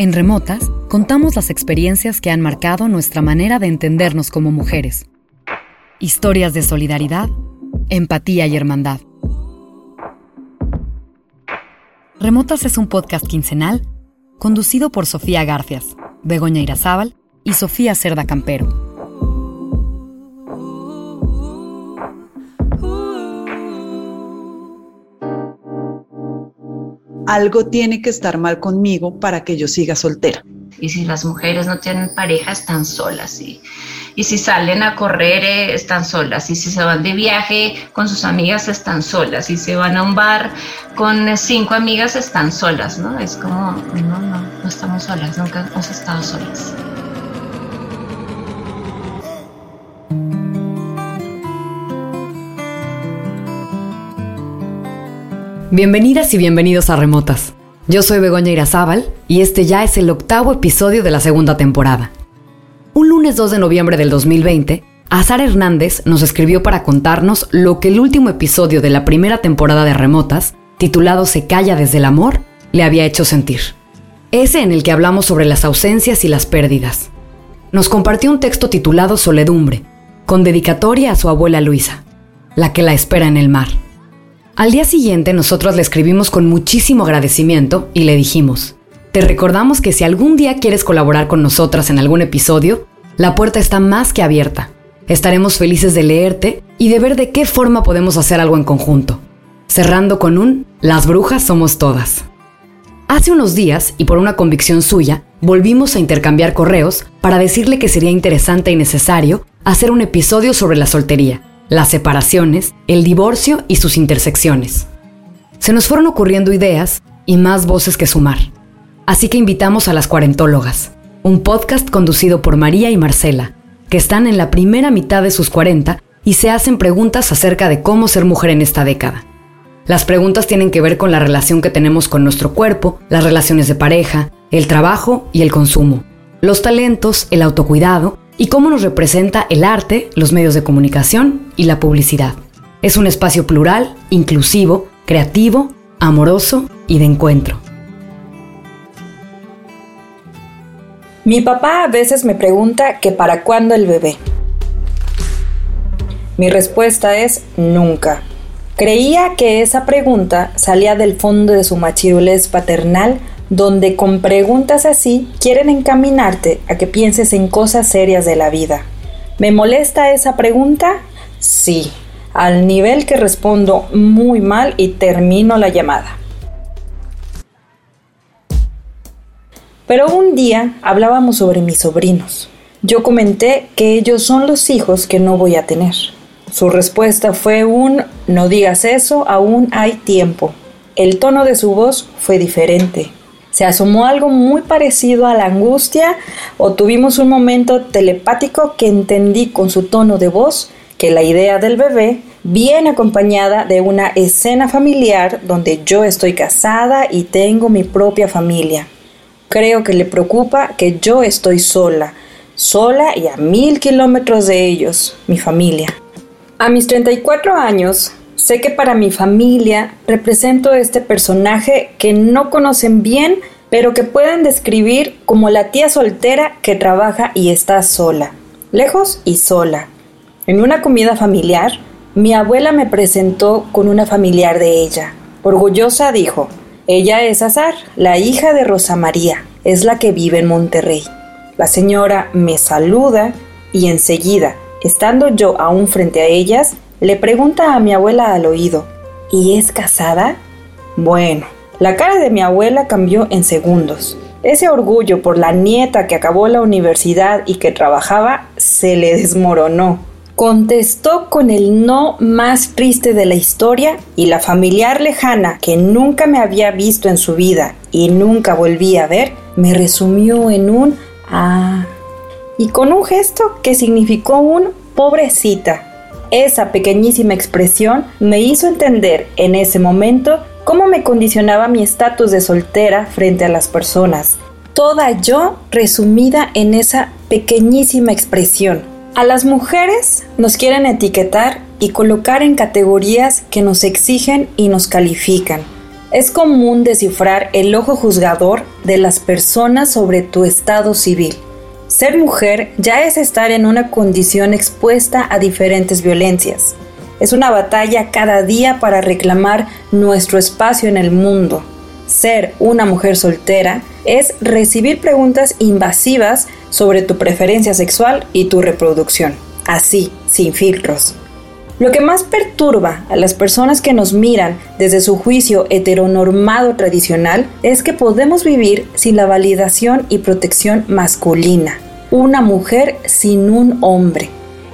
En Remotas, contamos las experiencias que han marcado nuestra manera de entendernos como mujeres. Historias de solidaridad, empatía y hermandad. Remotas es un podcast quincenal conducido por Sofía Garcias, Begoña Irazábal y Sofía Cerda Campero. Algo tiene que estar mal conmigo para que yo siga soltera. Y si las mujeres no tienen pareja, están solas. Y, y si salen a correr, eh, están solas. Y si se van de viaje con sus amigas, están solas. Y si van a un bar con eh, cinco amigas, están solas, ¿no? Es como, no, no, no estamos solas, nunca hemos estado solas. Bienvenidas y bienvenidos a Remotas. Yo soy Begoña Irazábal y este ya es el octavo episodio de la segunda temporada. Un lunes 2 de noviembre del 2020, Azar Hernández nos escribió para contarnos lo que el último episodio de la primera temporada de Remotas, titulado Se calla desde el amor, le había hecho sentir. Ese en el que hablamos sobre las ausencias y las pérdidas. Nos compartió un texto titulado Soledumbre, con dedicatoria a su abuela Luisa, la que la espera en el mar. Al día siguiente nosotros le escribimos con muchísimo agradecimiento y le dijimos, te recordamos que si algún día quieres colaborar con nosotras en algún episodio, la puerta está más que abierta. Estaremos felices de leerte y de ver de qué forma podemos hacer algo en conjunto. Cerrando con un, las brujas somos todas. Hace unos días, y por una convicción suya, volvimos a intercambiar correos para decirle que sería interesante y necesario hacer un episodio sobre la soltería las separaciones, el divorcio y sus intersecciones. Se nos fueron ocurriendo ideas y más voces que sumar. Así que invitamos a las cuarentólogas, un podcast conducido por María y Marcela, que están en la primera mitad de sus 40 y se hacen preguntas acerca de cómo ser mujer en esta década. Las preguntas tienen que ver con la relación que tenemos con nuestro cuerpo, las relaciones de pareja, el trabajo y el consumo, los talentos, el autocuidado y cómo nos representa el arte, los medios de comunicación y la publicidad. Es un espacio plural, inclusivo, creativo, amoroso y de encuentro. Mi papá a veces me pregunta que para cuándo el bebé. Mi respuesta es nunca. Creía que esa pregunta salía del fondo de su machirulez paternal donde con preguntas así quieren encaminarte a que pienses en cosas serias de la vida. ¿Me molesta esa pregunta? Sí, al nivel que respondo muy mal y termino la llamada. Pero un día hablábamos sobre mis sobrinos. Yo comenté que ellos son los hijos que no voy a tener. Su respuesta fue un no digas eso, aún hay tiempo. El tono de su voz fue diferente se asomó algo muy parecido a la angustia o tuvimos un momento telepático que entendí con su tono de voz que la idea del bebé viene acompañada de una escena familiar donde yo estoy casada y tengo mi propia familia. Creo que le preocupa que yo estoy sola, sola y a mil kilómetros de ellos, mi familia. A mis 34 años, Sé que para mi familia represento este personaje que no conocen bien, pero que pueden describir como la tía soltera que trabaja y está sola, lejos y sola. En una comida familiar, mi abuela me presentó con una familiar de ella. Orgullosa dijo, ella es Azar, la hija de Rosa María, es la que vive en Monterrey. La señora me saluda y enseguida, estando yo aún frente a ellas, le pregunta a mi abuela al oído, ¿y es casada? Bueno, la cara de mi abuela cambió en segundos. Ese orgullo por la nieta que acabó la universidad y que trabajaba se le desmoronó. Contestó con el no más triste de la historia y la familiar lejana que nunca me había visto en su vida y nunca volví a ver, me resumió en un ah y con un gesto que significó un pobrecita. Esa pequeñísima expresión me hizo entender en ese momento cómo me condicionaba mi estatus de soltera frente a las personas. Toda yo resumida en esa pequeñísima expresión. A las mujeres nos quieren etiquetar y colocar en categorías que nos exigen y nos califican. Es común descifrar el ojo juzgador de las personas sobre tu estado civil. Ser mujer ya es estar en una condición expuesta a diferentes violencias. Es una batalla cada día para reclamar nuestro espacio en el mundo. Ser una mujer soltera es recibir preguntas invasivas sobre tu preferencia sexual y tu reproducción, así, sin filtros. Lo que más perturba a las personas que nos miran desde su juicio heteronormado tradicional es que podemos vivir sin la validación y protección masculina. Una mujer sin un hombre.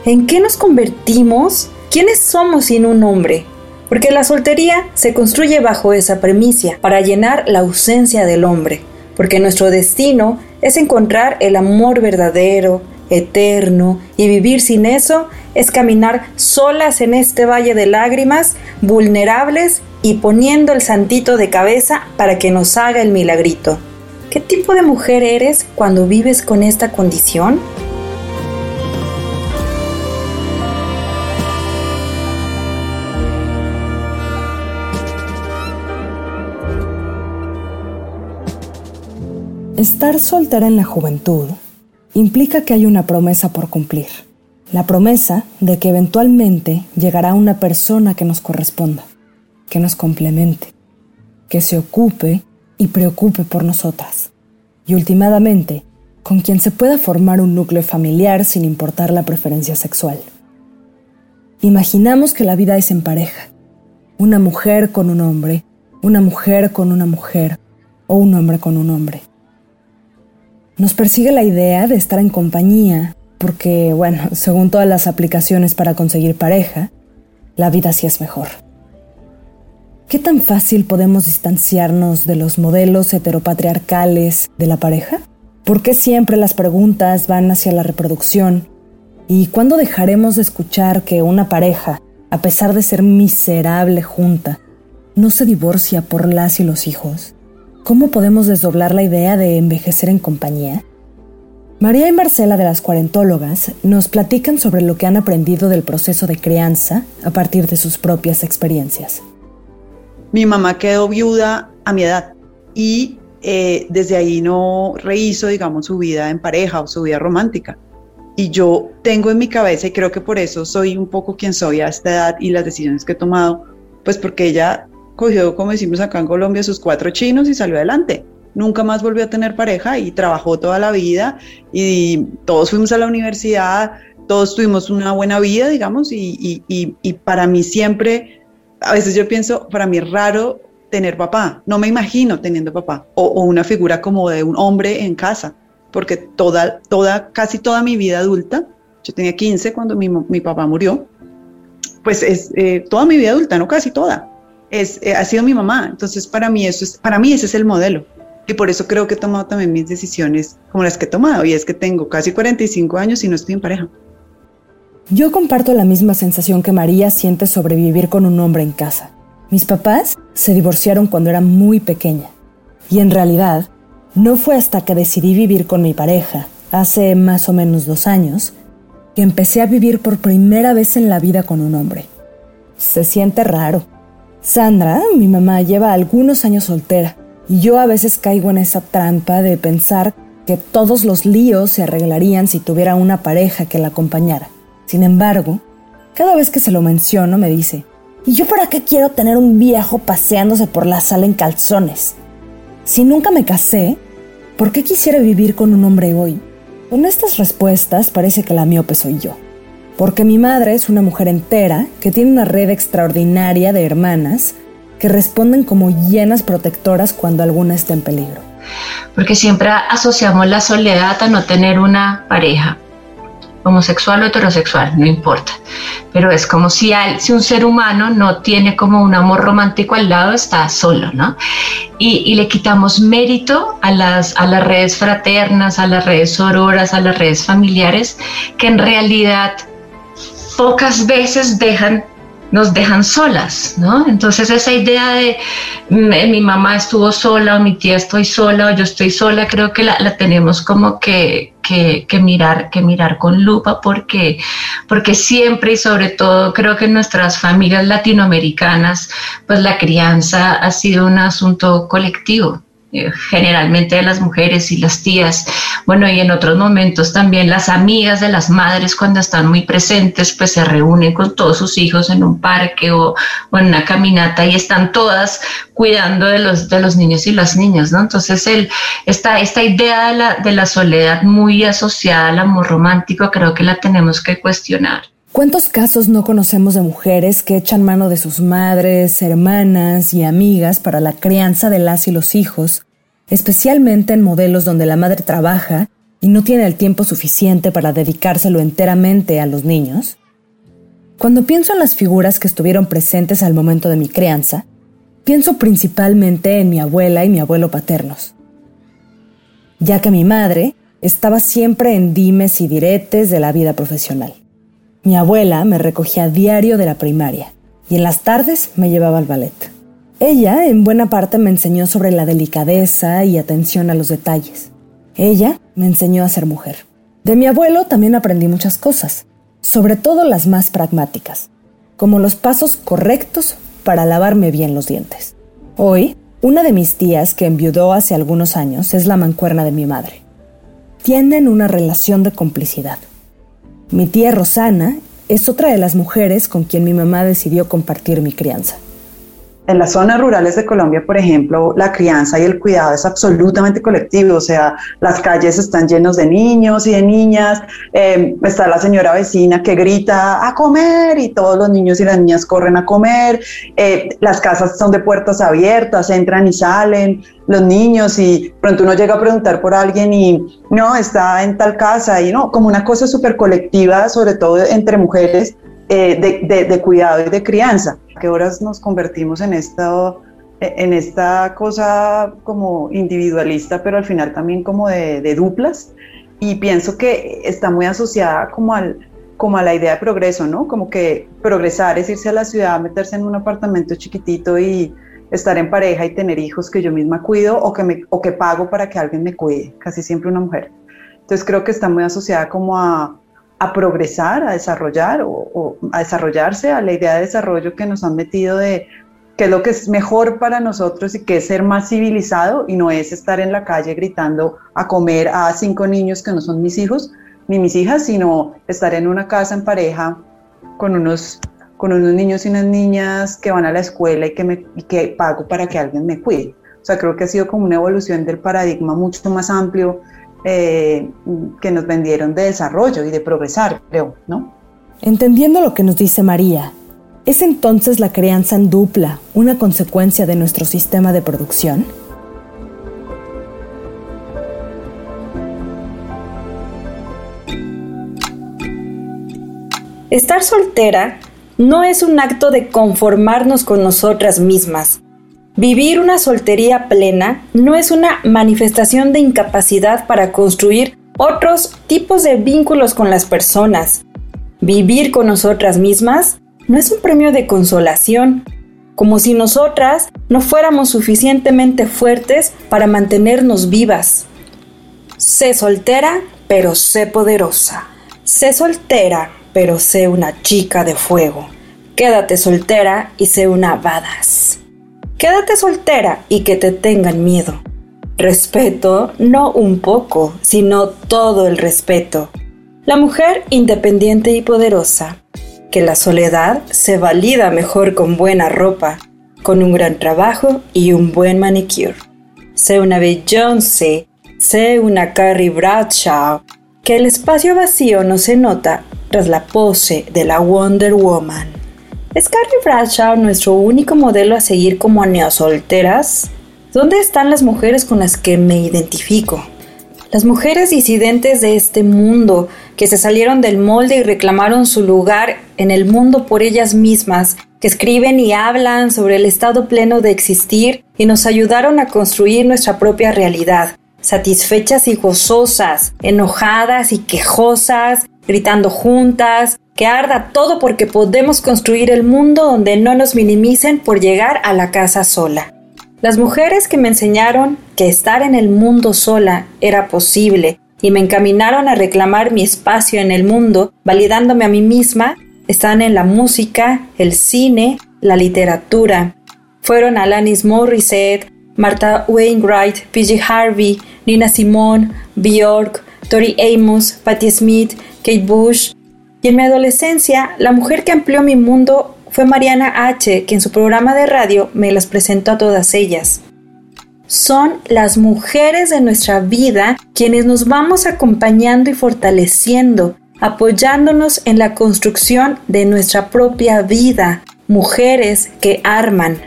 ¿En qué nos convertimos? ¿Quiénes somos sin un hombre? Porque la soltería se construye bajo esa premisa para llenar la ausencia del hombre. Porque nuestro destino es encontrar el amor verdadero, eterno, y vivir sin eso es caminar solas en este valle de lágrimas, vulnerables y poniendo el santito de cabeza para que nos haga el milagrito. ¿Qué tipo de mujer eres cuando vives con esta condición? Estar soltera en la juventud implica que hay una promesa por cumplir. La promesa de que eventualmente llegará una persona que nos corresponda, que nos complemente, que se ocupe y preocupe por nosotras. Y últimamente, con quien se pueda formar un núcleo familiar sin importar la preferencia sexual. Imaginamos que la vida es en pareja. Una mujer con un hombre, una mujer con una mujer o un hombre con un hombre. Nos persigue la idea de estar en compañía, porque, bueno, según todas las aplicaciones para conseguir pareja, la vida sí es mejor. ¿Qué tan fácil podemos distanciarnos de los modelos heteropatriarcales de la pareja? ¿Por qué siempre las preguntas van hacia la reproducción? ¿Y cuándo dejaremos de escuchar que una pareja, a pesar de ser miserable junta, no se divorcia por las y los hijos? ¿Cómo podemos desdoblar la idea de envejecer en compañía? María y Marcela de las cuarentólogas nos platican sobre lo que han aprendido del proceso de crianza a partir de sus propias experiencias. Mi mamá quedó viuda a mi edad y eh, desde ahí no rehizo, digamos, su vida en pareja o su vida romántica. Y yo tengo en mi cabeza, y creo que por eso soy un poco quien soy a esta edad y las decisiones que he tomado, pues porque ella cogió, como decimos acá en Colombia, sus cuatro chinos y salió adelante. Nunca más volvió a tener pareja y trabajó toda la vida y todos fuimos a la universidad, todos tuvimos una buena vida, digamos, y, y, y, para mí siempre, a veces yo pienso, para mí es raro tener papá, no me imagino teniendo papá o, o una figura como de un hombre en casa, porque toda, toda, casi toda mi vida adulta, yo tenía 15 cuando mi, mi papá murió, pues es eh, toda mi vida adulta, no casi toda, es, eh, ha sido mi mamá. Entonces, para mí, eso es, para mí ese es el modelo. Y por eso creo que he tomado también mis decisiones como las que he tomado. Y es que tengo casi 45 años y no estoy en pareja. Yo comparto la misma sensación que María siente sobre vivir con un hombre en casa. Mis papás se divorciaron cuando era muy pequeña. Y en realidad, no fue hasta que decidí vivir con mi pareja, hace más o menos dos años, que empecé a vivir por primera vez en la vida con un hombre. Se siente raro Sandra, mi mamá, lleva algunos años soltera y yo a veces caigo en esa trampa de pensar que todos los líos se arreglarían si tuviera una pareja que la acompañara. Sin embargo, cada vez que se lo menciono me dice, ¿y yo para qué quiero tener un viejo paseándose por la sala en calzones? Si nunca me casé, ¿por qué quisiera vivir con un hombre hoy? Con estas respuestas parece que la miope soy yo porque mi madre es una mujer entera que tiene una red extraordinaria de hermanas que responden como llenas protectoras cuando alguna está en peligro. Porque siempre asociamos la soledad a no tener una pareja. homosexual o heterosexual, no importa. Pero es como si, si un ser humano no tiene como un amor romántico al lado, está solo, ¿no? Y, le quitamos mérito a las, a las redes fraternas, a las redes sororas, a las redes familiares, que en realidad pocas veces dejan nos dejan solas, ¿no? Entonces esa idea de mm, mi mamá estuvo sola o mi tía estoy sola o yo estoy sola, creo que la, tenemos como que, que, mirar, que mirar con lupa porque, porque siempre y sobre todo creo que en nuestras familias latinoamericanas, pues la crianza ha sido un asunto colectivo. Eh, generalmente de las mujeres y las tías, bueno, y en otros momentos también las amigas de las madres cuando están muy presentes, pues se reúnen con todos sus hijos en un parque o, en una caminata y están todas cuidando de los, de los niños y las niñas, ¿no? Entonces, el, esta, esta idea de la, de la soledad muy asociada al amor romántico creo que la tenemos que cuestionar. ¿Cuántos casos no conocemos de mujeres que echan mano de sus madres, hermanas y amigas para la crianza de las y los hijos, especialmente en modelos donde la madre trabaja y no tiene el tiempo suficiente para dedicárselo enteramente a los niños? Cuando pienso en las figuras que estuvieron presentes al momento de mi crianza, pienso principalmente en mi abuela y mi abuelo paternos, ya que mi madre estaba siempre en dimes y diretes de la vida profesional. Mi abuela me recogía a diario de la primaria y en las tardes me llevaba al ballet. Ella en buena parte me enseñó sobre la delicadeza y atención a los detalles. Ella me enseñó a ser mujer. De mi abuelo también aprendí muchas cosas, sobre todo las más pragmáticas, como los pasos correctos para lavarme bien los dientes. Hoy, una de mis tías que enviudó hace algunos años es la mancuerna de mi madre. Tienen una relación de complicidad. Mi tía Rosana es otra de las mujeres con quien mi mamá decidió compartir mi crianza. En las zonas rurales de Colombia, por ejemplo, la crianza y el cuidado es absolutamente colectivo, o sea, las calles están llenos de niños y de niñas, em, está la señora vecina que grita a comer y todos los niños y las niñas corren a comer, eh, las casas son de puertas abiertas, entran y salen los niños y pronto uno llega a preguntar por alguien y no, está en tal casa y no, como una cosa súper colectiva, sobre todo entre mujeres, eh, de, cuidado y de crianza. ¿A qué horas nos convertimos en esto? en esta cosa como individualista, pero al final también como de, duplas. Y pienso que está muy asociada como, al, como a la idea de progreso, ¿no? Como que progresar es irse a la ciudad, meterse en un apartamento chiquitito y estar en pareja y tener hijos que yo misma cuido o que, me, o que pago para que alguien me cuide, casi siempre una mujer. Entonces creo que está muy asociada como a, a progresar, a desarrollar o, a desarrollarse, a la idea de desarrollo que nos han metido de qué es lo que es mejor para nosotros y qué es ser más civilizado y no es estar en la calle gritando a comer a cinco niños que no son mis hijos ni mis hijas, sino estar en una casa en pareja con unos, con unos niños y unas niñas que van a la escuela y que, me, y que pago para que alguien me cuide. O sea, creo que ha sido como una evolución del paradigma mucho más amplio eh, que nos vendieron de desarrollo y de progresar, creo, ¿no? Entendiendo lo que nos dice María, ¿es entonces la crianza en dupla una consecuencia de nuestro sistema de producción? Estar soltera no es un acto de conformarnos con nosotras mismas, Vivir una soltería plena no es una manifestación de incapacidad para construir otros tipos de vínculos con las personas. Vivir con nosotras mismas no es un premio de consolación, como si nosotras no fuéramos suficientemente fuertes para mantenernos vivas. Sé soltera, pero sé poderosa. Sé soltera, pero sé una chica de fuego. Quédate soltera y sé una badass. Quédate soltera y que te tengan miedo. Respeto, no un poco, sino todo el respeto. La mujer independiente y poderosa. Que la soledad se valida mejor con buena ropa, con un gran trabajo y un buen manicure. Sé una Beyoncé, sé una Carrie Bradshaw, que el espacio vacío no se nota tras la pose de la Wonder Woman. ¿Es Carrie Bradshaw nuestro único modelo a seguir como neosolteras? ¿Dónde están las mujeres con las que me identifico? Las mujeres disidentes de este mundo, que se salieron del molde y reclamaron su lugar en el mundo por ellas mismas, que escriben y hablan sobre el estado pleno de existir y nos ayudaron a construir nuestra propia realidad, satisfechas y gozosas, enojadas y quejosas, gritando juntas, que arda todo porque podemos construir el mundo donde no nos minimicen por llegar a la casa sola. Las mujeres que me enseñaron que estar en el mundo sola era posible y me encaminaron a reclamar mi espacio en el mundo, validándome a mí misma, están en la música, el cine, la literatura. Fueron Alanis Morissette, Martha Wainwright, P.G. Harvey, Nina Simone, Bjork, Tori Amos, Patti Smith, Kate Bush. Y en mi adolescencia, la mujer que amplió mi mundo fue Mariana H., que en su programa de radio me las presentó a todas ellas. Son las mujeres de nuestra vida quienes nos vamos acompañando y fortaleciendo, apoyándonos en la construcción de nuestra propia vida, mujeres que arman.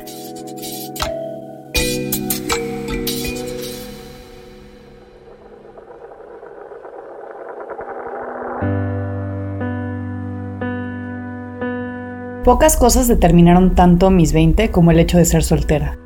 Pocas cosas determinaron tanto mis 20 como el hecho de ser soltera.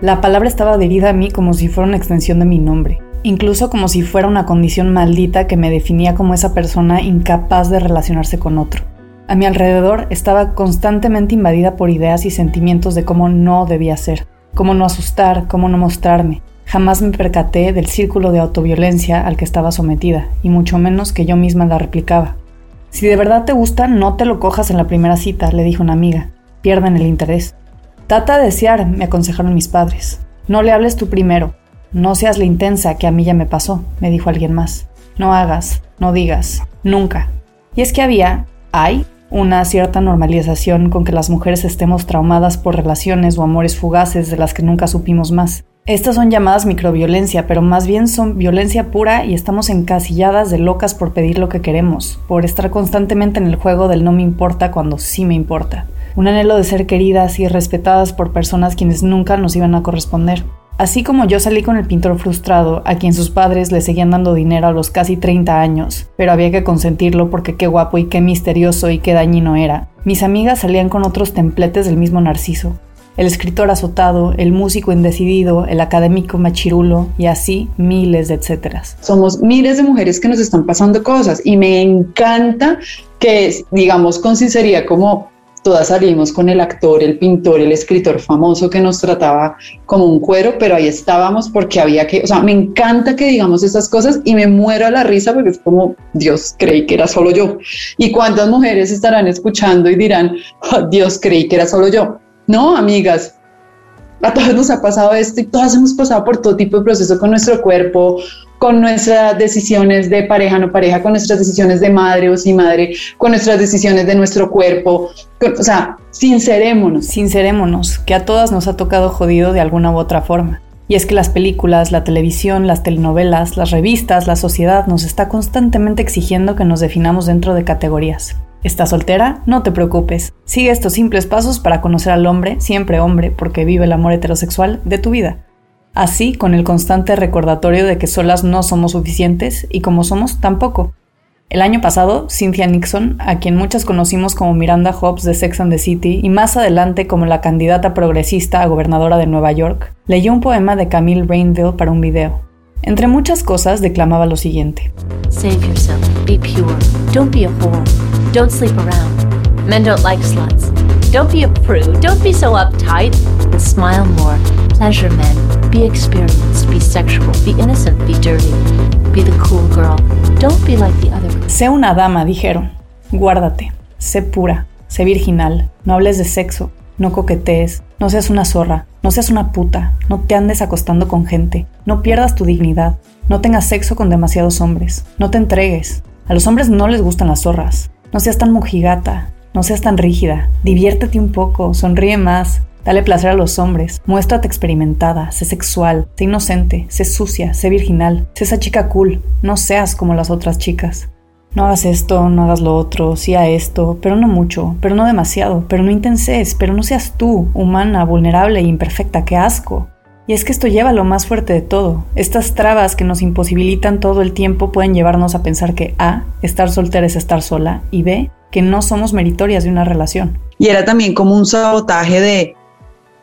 La palabra estaba adherida a mí como si fuera una extensión de mi nombre, incluso como si fuera una condición maldita que me definía como esa persona incapaz de relacionarse con otro. A mi alrededor estaba constantemente invadida por ideas y sentimientos de cómo no debía ser, cómo no asustar, cómo no mostrarme. Jamás me percaté del círculo de autoviolencia al que estaba sometida, y mucho menos que yo misma la replicaba. Si de verdad te gusta, no te lo cojas en la primera cita, le dijo una amiga. Pierden el interés. Trata de desear, me aconsejaron mis padres. No le hables tú primero. No seas la intensa que a mí ya me pasó, me dijo alguien más. No hagas, no digas, nunca. Y es que había, hay, una cierta normalización con que las mujeres estemos traumadas por relaciones o amores fugaces de las que nunca supimos más. Estas son llamadas microviolencia, pero más bien son violencia pura y estamos encasilladas de locas por pedir lo que queremos, por estar constantemente en el juego del no me importa cuando sí me importa. Un anhelo de ser queridas y respetadas por personas quienes nunca nos iban a corresponder. Así como yo salí con el pintor frustrado, a quien sus padres le seguían dando dinero a los casi 30 años, pero había que consentirlo porque qué guapo y qué misterioso y qué dañino era. Mis amigas salían con otros templetes del mismo Narciso, el escritor azotado, el músico indecidido, el académico machirulo y así miles de etcéteras. Somos miles de mujeres que nos están pasando cosas y me encanta que, digamos, con sinceridad, como todas salimos con el actor, el pintor, el escritor famoso que nos trataba como un cuero, pero ahí estábamos porque había que, o sea, me encanta que digamos esas cosas y me muero a la risa porque es como, Dios, creí que era solo yo. ¿Y cuántas mujeres estarán escuchando y dirán, oh, Dios, creí que era solo yo? No, amigas, a todos nos ha pasado esto y todas hemos pasado por todo tipo de proceso con nuestro cuerpo, con nuestras decisiones de pareja, no pareja, con nuestras decisiones de madre o sin madre, con nuestras decisiones de nuestro cuerpo. o sea, sincerémonos. Sincerémonos, que a todas nos ha tocado jodido de alguna u otra forma. Y es que las películas, la televisión, las telenovelas, las revistas, la sociedad nos está constantemente exigiendo que nos definamos dentro de categorías. ¿Estás soltera? No te preocupes. Sigue estos simples pasos para conocer al hombre, siempre hombre, porque vive el amor heterosexual, de tu vida. Así, con el constante recordatorio de que solas no somos suficientes y como somos, tampoco. El año pasado, Cynthia Nixon, a quien muchas conocimos como Miranda Hobbs de Sex and the City y más adelante como la candidata progresista a gobernadora de Nueva York, leyó un poema de Camille Rainville para un video. Entre muchas cosas declamaba lo siguiente: Save yourself, be pure, don't be a whore, don't sleep around. Men don't like sluts. Don't be a prude, don't be so uptight, and smile more. Pleasure men, be experienced, be sexual, be innocent, be dirty. Be the cool girl. Don't be like the other. Sé una dama, dijeron. Guárdate, sé pura, sé virginal, no hables de sexo, no coquetees, no seas una zorra, no seas una puta, no te andes acostando con gente, no pierdas tu dignidad, no tengas sexo con demasiados hombres, no te entregues. A los hombres no les gustan las zorras. No seas tan mojigata, no seas tan rígida, diviértete un poco, sonríe más, dale placer a los hombres, muéstrate experimentada, sé sexual, sé inocente, sé sucia, sé virginal, sé esa chica cool, no seas como las otras chicas. No hagas esto, no hagas lo otro, sí a esto, pero no mucho, pero no demasiado, pero no intenses, pero no seas tú, humana, vulnerable e imperfecta, qué asco. Y es que esto lleva lo más fuerte de todo. Estas trabas que nos imposibilitan todo el tiempo pueden llevarnos a pensar que A, estar soltera es estar sola, y B, que no somos meritorias de una relación. Y era también como un sabotaje de,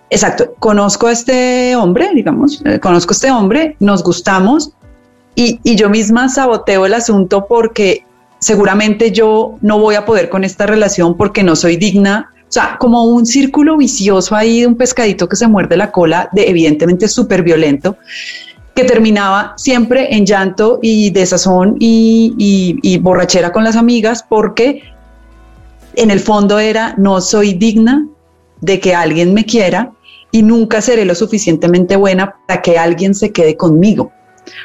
exacto, conozco a este hombre, digamos, eh, conozco a este hombre, nos gustamos, y, y yo misma saboteo el asunto porque seguramente yo no voy a poder con esta relación porque no soy digna sea, como un círculo vicioso ahí de un pescadito que se muerde la cola, de evidentemente súper violento, que terminaba siempre en llanto y desazón y, borrachera con las amigas, porque en el fondo era no soy digna de que alguien me quiera y nunca seré lo suficientemente buena para que alguien se quede conmigo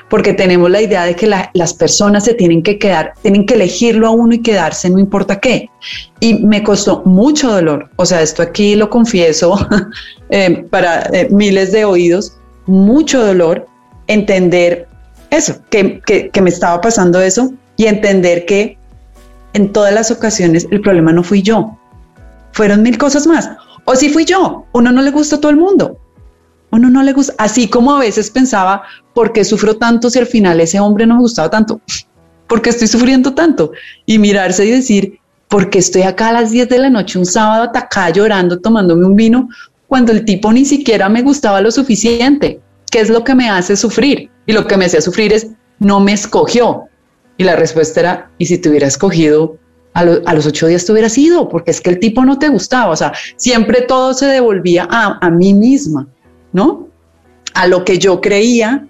porque tenemos la idea de que las personas se tienen que quedar, tienen que elegirlo a uno y quedarse, no importa qué. Y me costó mucho dolor, o sea, esto aquí lo confieso eh, para eh, miles de oídos, mucho dolor entender eso, que, que me estaba pasando eso y entender que en todas las ocasiones el problema no fui yo, fueron mil cosas más. O si fui yo, uno no le gusta a todo el mundo, uno no le gusta, así como a veces pensaba, ¿por qué sufro tanto si al final ese hombre no me gustaba tanto? ¿Por qué estoy sufriendo tanto? Y mirarse y decir, ¿por qué estoy acá a las 10 de la noche un sábado atacada llorando, tomándome un vino, cuando el tipo ni siquiera me gustaba lo suficiente? ¿Qué es lo que me hace sufrir? Y lo que me hacía sufrir es, no me escogió. Y la respuesta era, ¿y si te hubiera escogido? A, a, los ocho días te hubieras ido, porque es que el tipo no te gustaba. O sea, siempre todo se devolvía a, a mí misma. ¿No? A lo que yo creía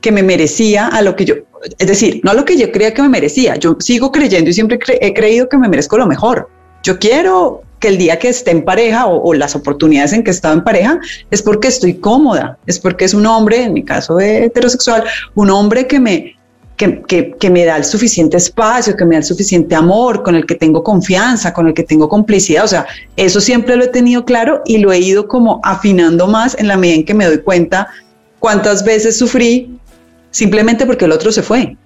que me merecía, a lo que yo, es decir, no a lo que yo creía que me merecía, yo sigo creyendo y siempre he creído que me merezco lo mejor. Yo quiero que el día que esté en pareja o, las oportunidades en que he estado en pareja es porque estoy cómoda, es porque es un hombre, en mi caso heterosexual, un hombre que me, que, me da el suficiente espacio, que me da el suficiente amor, con el que tengo confianza, con el que tengo complicidad. O sea, eso siempre lo he tenido claro y lo he ido como afinando más en la medida en que me doy cuenta cuántas veces sufrí simplemente porque el otro se fue,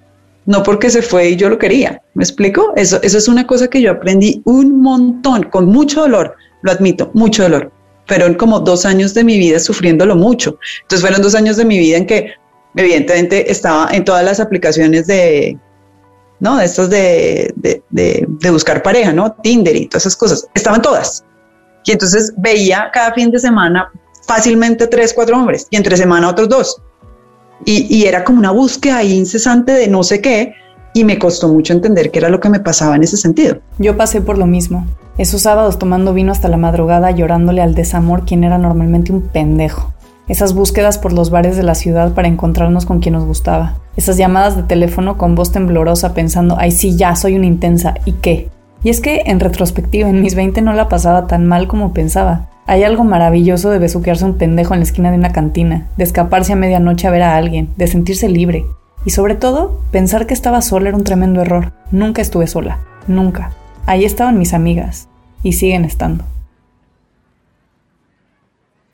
no porque se fue y yo lo quería. ¿Me explico? Eso, eso es una cosa que yo aprendí un montón, con mucho dolor, lo admito, mucho dolor. Fueron como dos años de mi vida sufriéndolo mucho. Entonces fueron dos años de mi vida en que evidentemente estaba en todas las aplicaciones de, ¿no? De estos de, de, buscar pareja, ¿no? Tinder y todas esas cosas. Estaban todas. Y entonces veía cada fin de semana fácilmente tres, cuatro hombres y entre semana otros dos. Y, y era como una búsqueda incesante de no sé qué y me costó mucho entender qué era lo que me pasaba en ese sentido. Yo pasé por lo mismo. Esos sábados tomando vino hasta la madrugada llorándole al desamor quien era normalmente un pendejo esas búsquedas por los bares de la ciudad para encontrarnos con quien nos gustaba, esas llamadas de teléfono con voz temblorosa pensando, ay sí, ya, soy una intensa, ¿y qué? Y es que, en retrospectiva, en mis 20 no la pasaba tan mal como pensaba. Hay algo maravilloso de besuquearse un pendejo en la esquina de una cantina, de escaparse a medianoche a ver a alguien, de sentirse libre. Y sobre todo, pensar que estaba sola era un tremendo error. Nunca estuve sola. Nunca. Ahí estaban mis amigas. Y siguen estando.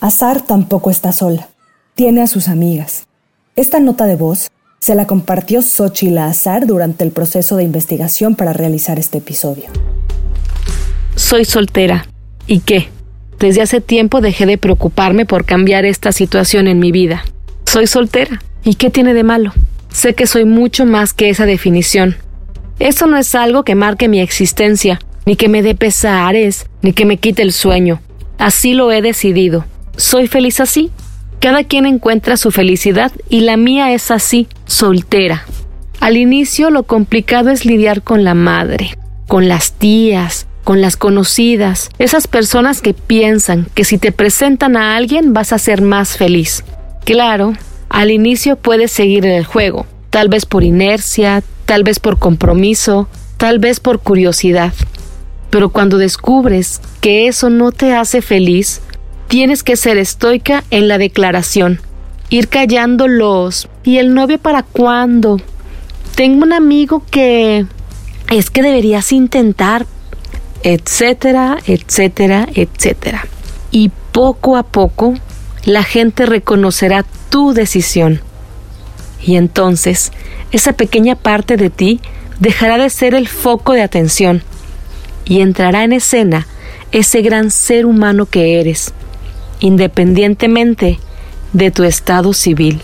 Azar tampoco está sola. Tiene a sus amigas. Esta nota de voz se la compartió Xochitl a Azar durante el proceso de investigación para realizar este episodio. Soy soltera. ¿Y qué? Desde hace tiempo dejé de preocuparme por cambiar esta situación en mi vida. Soy soltera. ¿Y qué tiene de malo? Sé que soy mucho más que esa definición. Eso no es algo que marque mi existencia, ni que me dé pesares, ni que me quite el sueño. Así lo he decidido soy feliz así. Cada quien encuentra su felicidad y la mía es así, soltera. Al inicio lo complicado es lidiar con la madre, con las tías, con las conocidas, esas personas que piensan que si te presentan a alguien vas a ser más feliz. Claro, al inicio puedes seguir en el juego, tal vez por inercia, tal vez por compromiso, tal vez por curiosidad. Pero cuando descubres que eso no te hace feliz, Tienes que ser estoica en la declaración, ir callándolos. ¿Y el novio para cuándo? Tengo un amigo que es que deberías intentar, etcétera, etcétera, etcétera. Y poco a poco la gente reconocerá tu decisión. Y entonces esa pequeña parte de ti dejará de ser el foco de atención y entrará en escena ese gran ser humano que eres, independientemente de tu estado civil.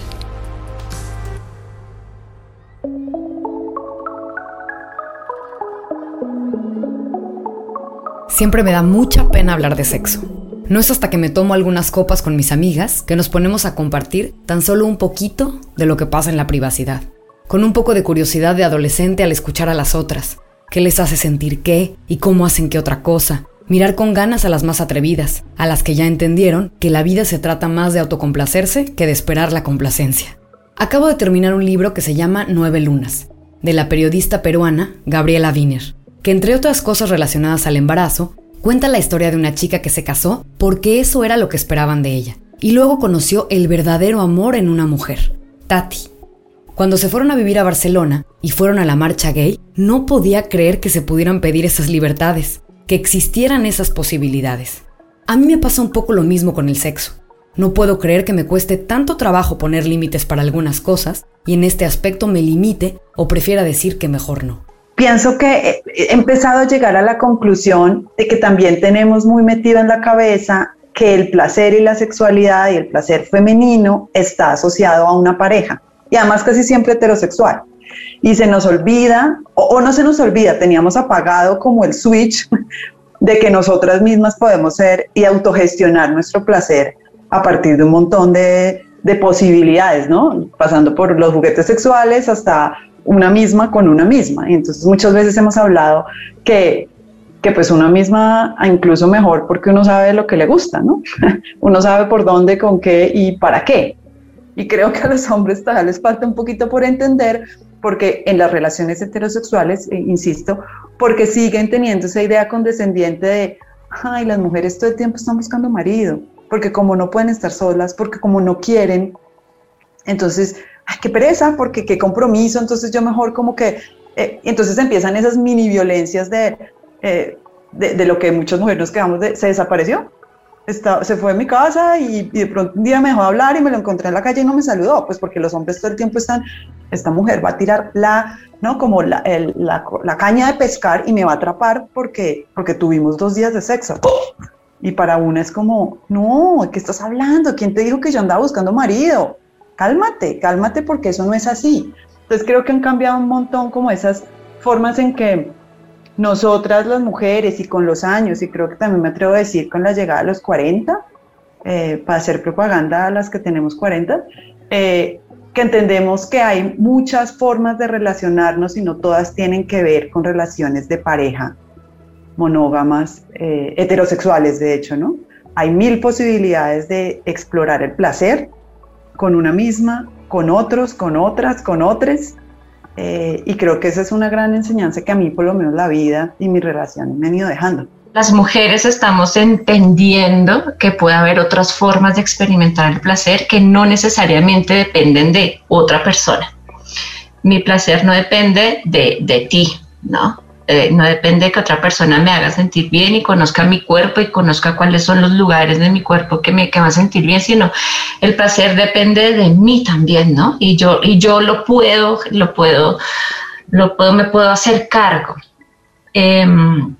Siempre me da mucha pena hablar de sexo. No es hasta que me tomo algunas copas con mis amigas que nos ponemos a compartir tan solo un poquito de lo que pasa en la privacidad. Con un poco de curiosidad de adolescente al escuchar a las otras. ¿Qué les hace sentir qué y cómo hacen qué otra cosa? Mirar con ganas a las más atrevidas, a las que ya entendieron que la vida se trata más de autocomplacerse que de esperar la complacencia. Acabo de terminar un libro que se llama Nueve Lunas, de la periodista peruana Gabriela Wiener que entre otras cosas relacionadas al embarazo, cuenta la historia de una chica que se casó porque eso era lo que esperaban de ella, y luego conoció el verdadero amor en una mujer, Tati. Cuando se fueron a vivir a Barcelona y fueron a la marcha gay, no podía creer que se pudieran pedir esas libertades, que existieran esas posibilidades. A mí me pasa un poco lo mismo con el sexo. No puedo creer que me cueste tanto trabajo poner límites para algunas cosas y en este aspecto me limite o prefiera decir que mejor no pienso que he empezado a llegar a la conclusión de que también tenemos muy metido en la cabeza que el placer y la sexualidad y el placer femenino está asociado a una pareja y además casi siempre heterosexual. Y se nos olvida, o, no se nos olvida, teníamos apagado como el switch de que nosotras mismas podemos ser y autogestionar nuestro placer a partir de un montón de, de posibilidades, ¿no? Pasando por los juguetes sexuales hasta una misma con una misma. Y entonces muchas veces hemos hablado que, que pues una misma incluso mejor porque uno sabe lo que le gusta, ¿no? uno sabe por dónde, con qué y para qué. Y creo que a los hombres todavía les falta un poquito por entender, porque en las relaciones heterosexuales, eh, insisto, porque siguen teniendo esa idea condescendiente de, ay, las mujeres todo el tiempo están buscando marido, porque como no pueden estar solas, porque como no quieren, entonces ay, qué pereza, porque qué compromiso, entonces yo mejor como que, eh, entonces empiezan esas mini violencias de, eh, de, lo que muchas mujeres nos quedamos de, se desapareció. Está, se fue a mi casa y, de pronto un día me dejó hablar y me lo encontré en la calle y no me saludó, pues porque los hombres todo el tiempo están, esta mujer va a tirar la, ¿no? Como la, la, la caña de pescar y me va a atrapar porque, porque tuvimos dos días de sexo. Y para una es como, no, ¿qué estás hablando? ¿Quién te dijo que yo andaba buscando marido? cálmate, cálmate porque eso no es así. Entonces creo que han cambiado un montón como esas formas en que nosotras las mujeres y con los años, y creo que también me atrevo a decir con la llegada a los 40, eh, para hacer propaganda a las que tenemos 40, eh, que entendemos que hay muchas formas de relacionarnos y no todas tienen que ver con relaciones de pareja monógamas, eh, heterosexuales de hecho, ¿no? Hay mil posibilidades de explorar el placer con una misma, con otros, con otras, con otros. Eh, y creo que esa es una gran enseñanza que a mí por lo menos la vida y mi relación me han ido dejando. Las mujeres estamos entendiendo que puede haber otras formas de experimentar el placer que no necesariamente dependen de otra persona. Mi placer no depende de, de ti, ¿no? Eh, no depende de que otra persona me haga sentir bien y conozca mi cuerpo y conozca cuáles son los lugares de mi cuerpo que me que a sentir bien, sino el placer depende de mí también, ¿no? Y yo, y yo lo puedo, lo puedo, lo puedo, me puedo hacer cargo. Em,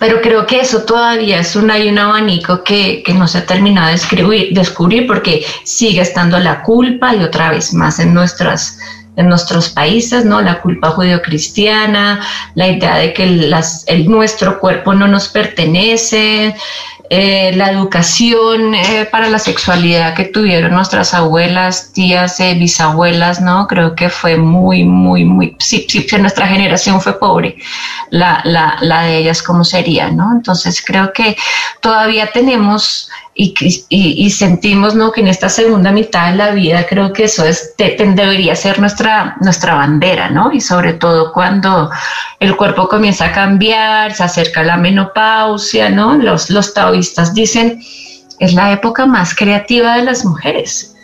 pero creo que eso todavía es un, hay un abanico que, que no se ha terminado de descubrir porque sigue estando la culpa y otra vez más en nuestras en nuestros países, ¿no? La culpa judio-cristiana, la idea de que el, nuestro cuerpo no nos pertenece, eh, la educación eh, para la sexualidad que tuvieron nuestras abuelas, tías, eh, bisabuelas, ¿no? Creo que fue muy, muy, muy, sí, nuestra generación fue pobre, la, la, la de ellas cómo sería, ¿no? Entonces creo que todavía tenemos y, y, sentimos ¿no? que en esta segunda mitad de la vida creo que eso es, debería ser nuestra, nuestra bandera, ¿no? Y sobre todo cuando el cuerpo comienza a cambiar, se acerca la menopausia, ¿no? Los, los taoístas dicen, es la época más creativa de las mujeres,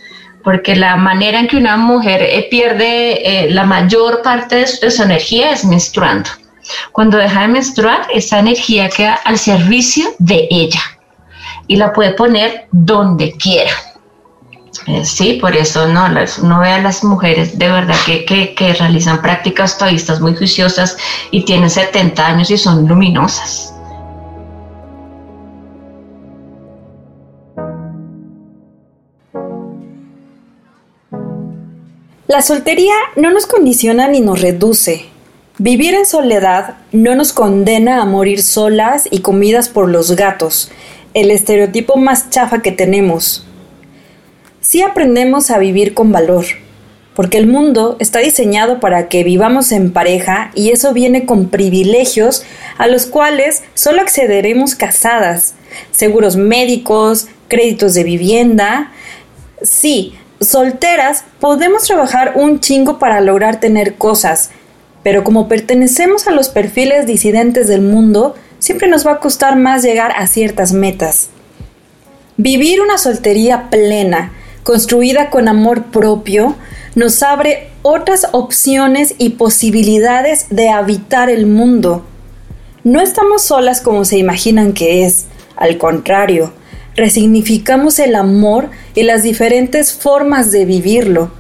porque la manera en que una mujer eh, pierde eh, la mayor parte de su, de su energía es menstruando. Cuando deja de menstruar, esa energía queda al servicio de ella y la puede poner donde quiera. Eh, sí, por eso no, uno ve a las mujeres de verdad que, que, realizan prácticas taoístas muy juiciosas y tienen 70 años y son luminosas. La soltería no nos condiciona ni nos reduce. Vivir en soledad no nos condena a morir solas y comidas por los gatos, el estereotipo más chafa que tenemos. Sí aprendemos a vivir con valor, porque el mundo está diseñado para que vivamos en pareja y eso viene con privilegios a los cuales solo accederemos casadas, seguros médicos, créditos de vivienda. Sí, solteras podemos trabajar un chingo para lograr tener cosas, pero como pertenecemos a los perfiles disidentes del mundo, siempre nos va a costar más llegar a ciertas metas. Vivir una soltería plena, construida con amor propio, nos abre otras opciones y posibilidades de habitar el mundo. No estamos solas como se imaginan que es, al contrario, resignificamos el amor y las diferentes formas de vivirlo,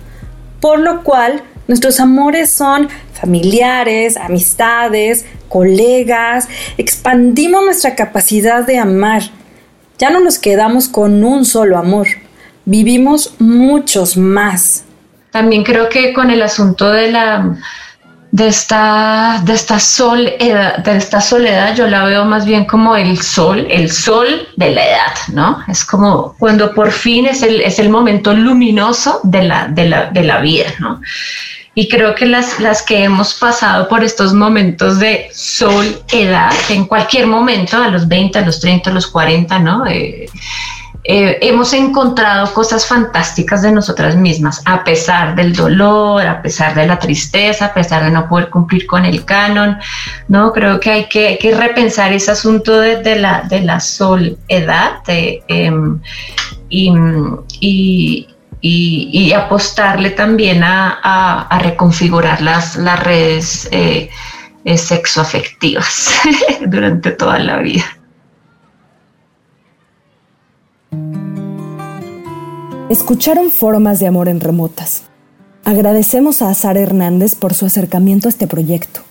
por lo cual nuestros amores son familiares, amistades, colegas, expandimos nuestra capacidad de amar. Ya no nos quedamos con un solo amor, vivimos muchos más. También creo que con el asunto de la de esta, de esta soledad, de esta soledad, yo la veo más bien como el sol, el sol de la edad, ¿no? Es como cuando por fin es el, es el momento luminoso de la, de la, de la vida, ¿no? Y creo que las, las que hemos pasado por estos momentos de sol, edad, en cualquier momento, a los 20, a los 30, a los 40, ¿no? Eh, eh, hemos encontrado cosas fantásticas de nosotras mismas, a pesar del dolor, a pesar de la tristeza, a pesar de no poder cumplir con el canon, ¿no? Creo que hay que, repensar ese asunto de, la, de la soledad em, y, apostarle también a, reconfigurar las, las redes eh, eh, sexoafectivas durante toda la vida. Escucharon formas de amor en remotas. Agradecemos a Azar Hernández por su acercamiento a este proyecto,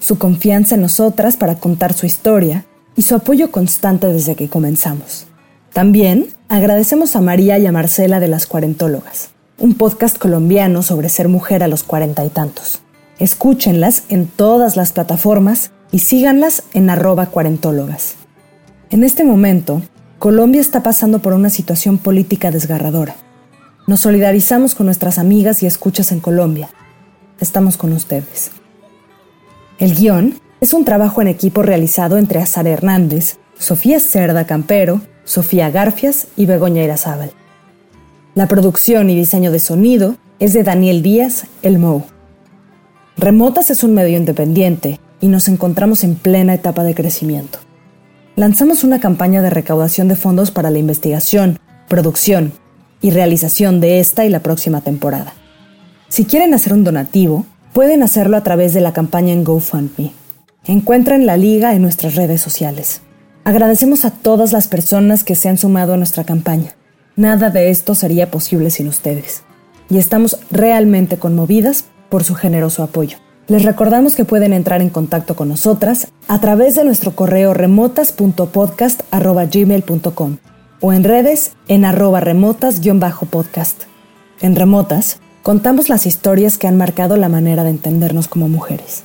su confianza en nosotras para contar su historia y su apoyo constante desde que comenzamos. También agradecemos a María y a Marcela de las Cuarentólogas, un podcast colombiano sobre ser mujer a los cuarenta y tantos. Escúchenlas en todas las plataformas y síganlas en arroba cuarentólogas. En este momento, Colombia está pasando por una situación política desgarradora nos solidarizamos con nuestras amigas y escuchas en Colombia. Estamos con ustedes. El guion es un trabajo en equipo realizado entre Azar Hernández, Sofía Cerda Campero, Sofía Garfias y Begoña Irazábal. La producción y diseño de sonido es de Daniel Díaz, El Mou. Remotas es un medio independiente y nos encontramos en plena etapa de crecimiento. Lanzamos una campaña de recaudación de fondos para la investigación, producción y realización de esta y la próxima temporada. Si quieren hacer un donativo, pueden hacerlo a través de la campaña en GoFundMe. Encuentren la liga en nuestras redes sociales. Agradecemos a todas las personas que se han sumado a nuestra campaña. Nada de esto sería posible sin ustedes. Y estamos realmente conmovidas por su generoso apoyo. Les recordamos que pueden entrar en contacto con nosotras a través de nuestro correo remotas.podcast.gmail.com o en redes en arroba remotas-podcast. En Remotas contamos las historias que han marcado la manera de entendernos como mujeres.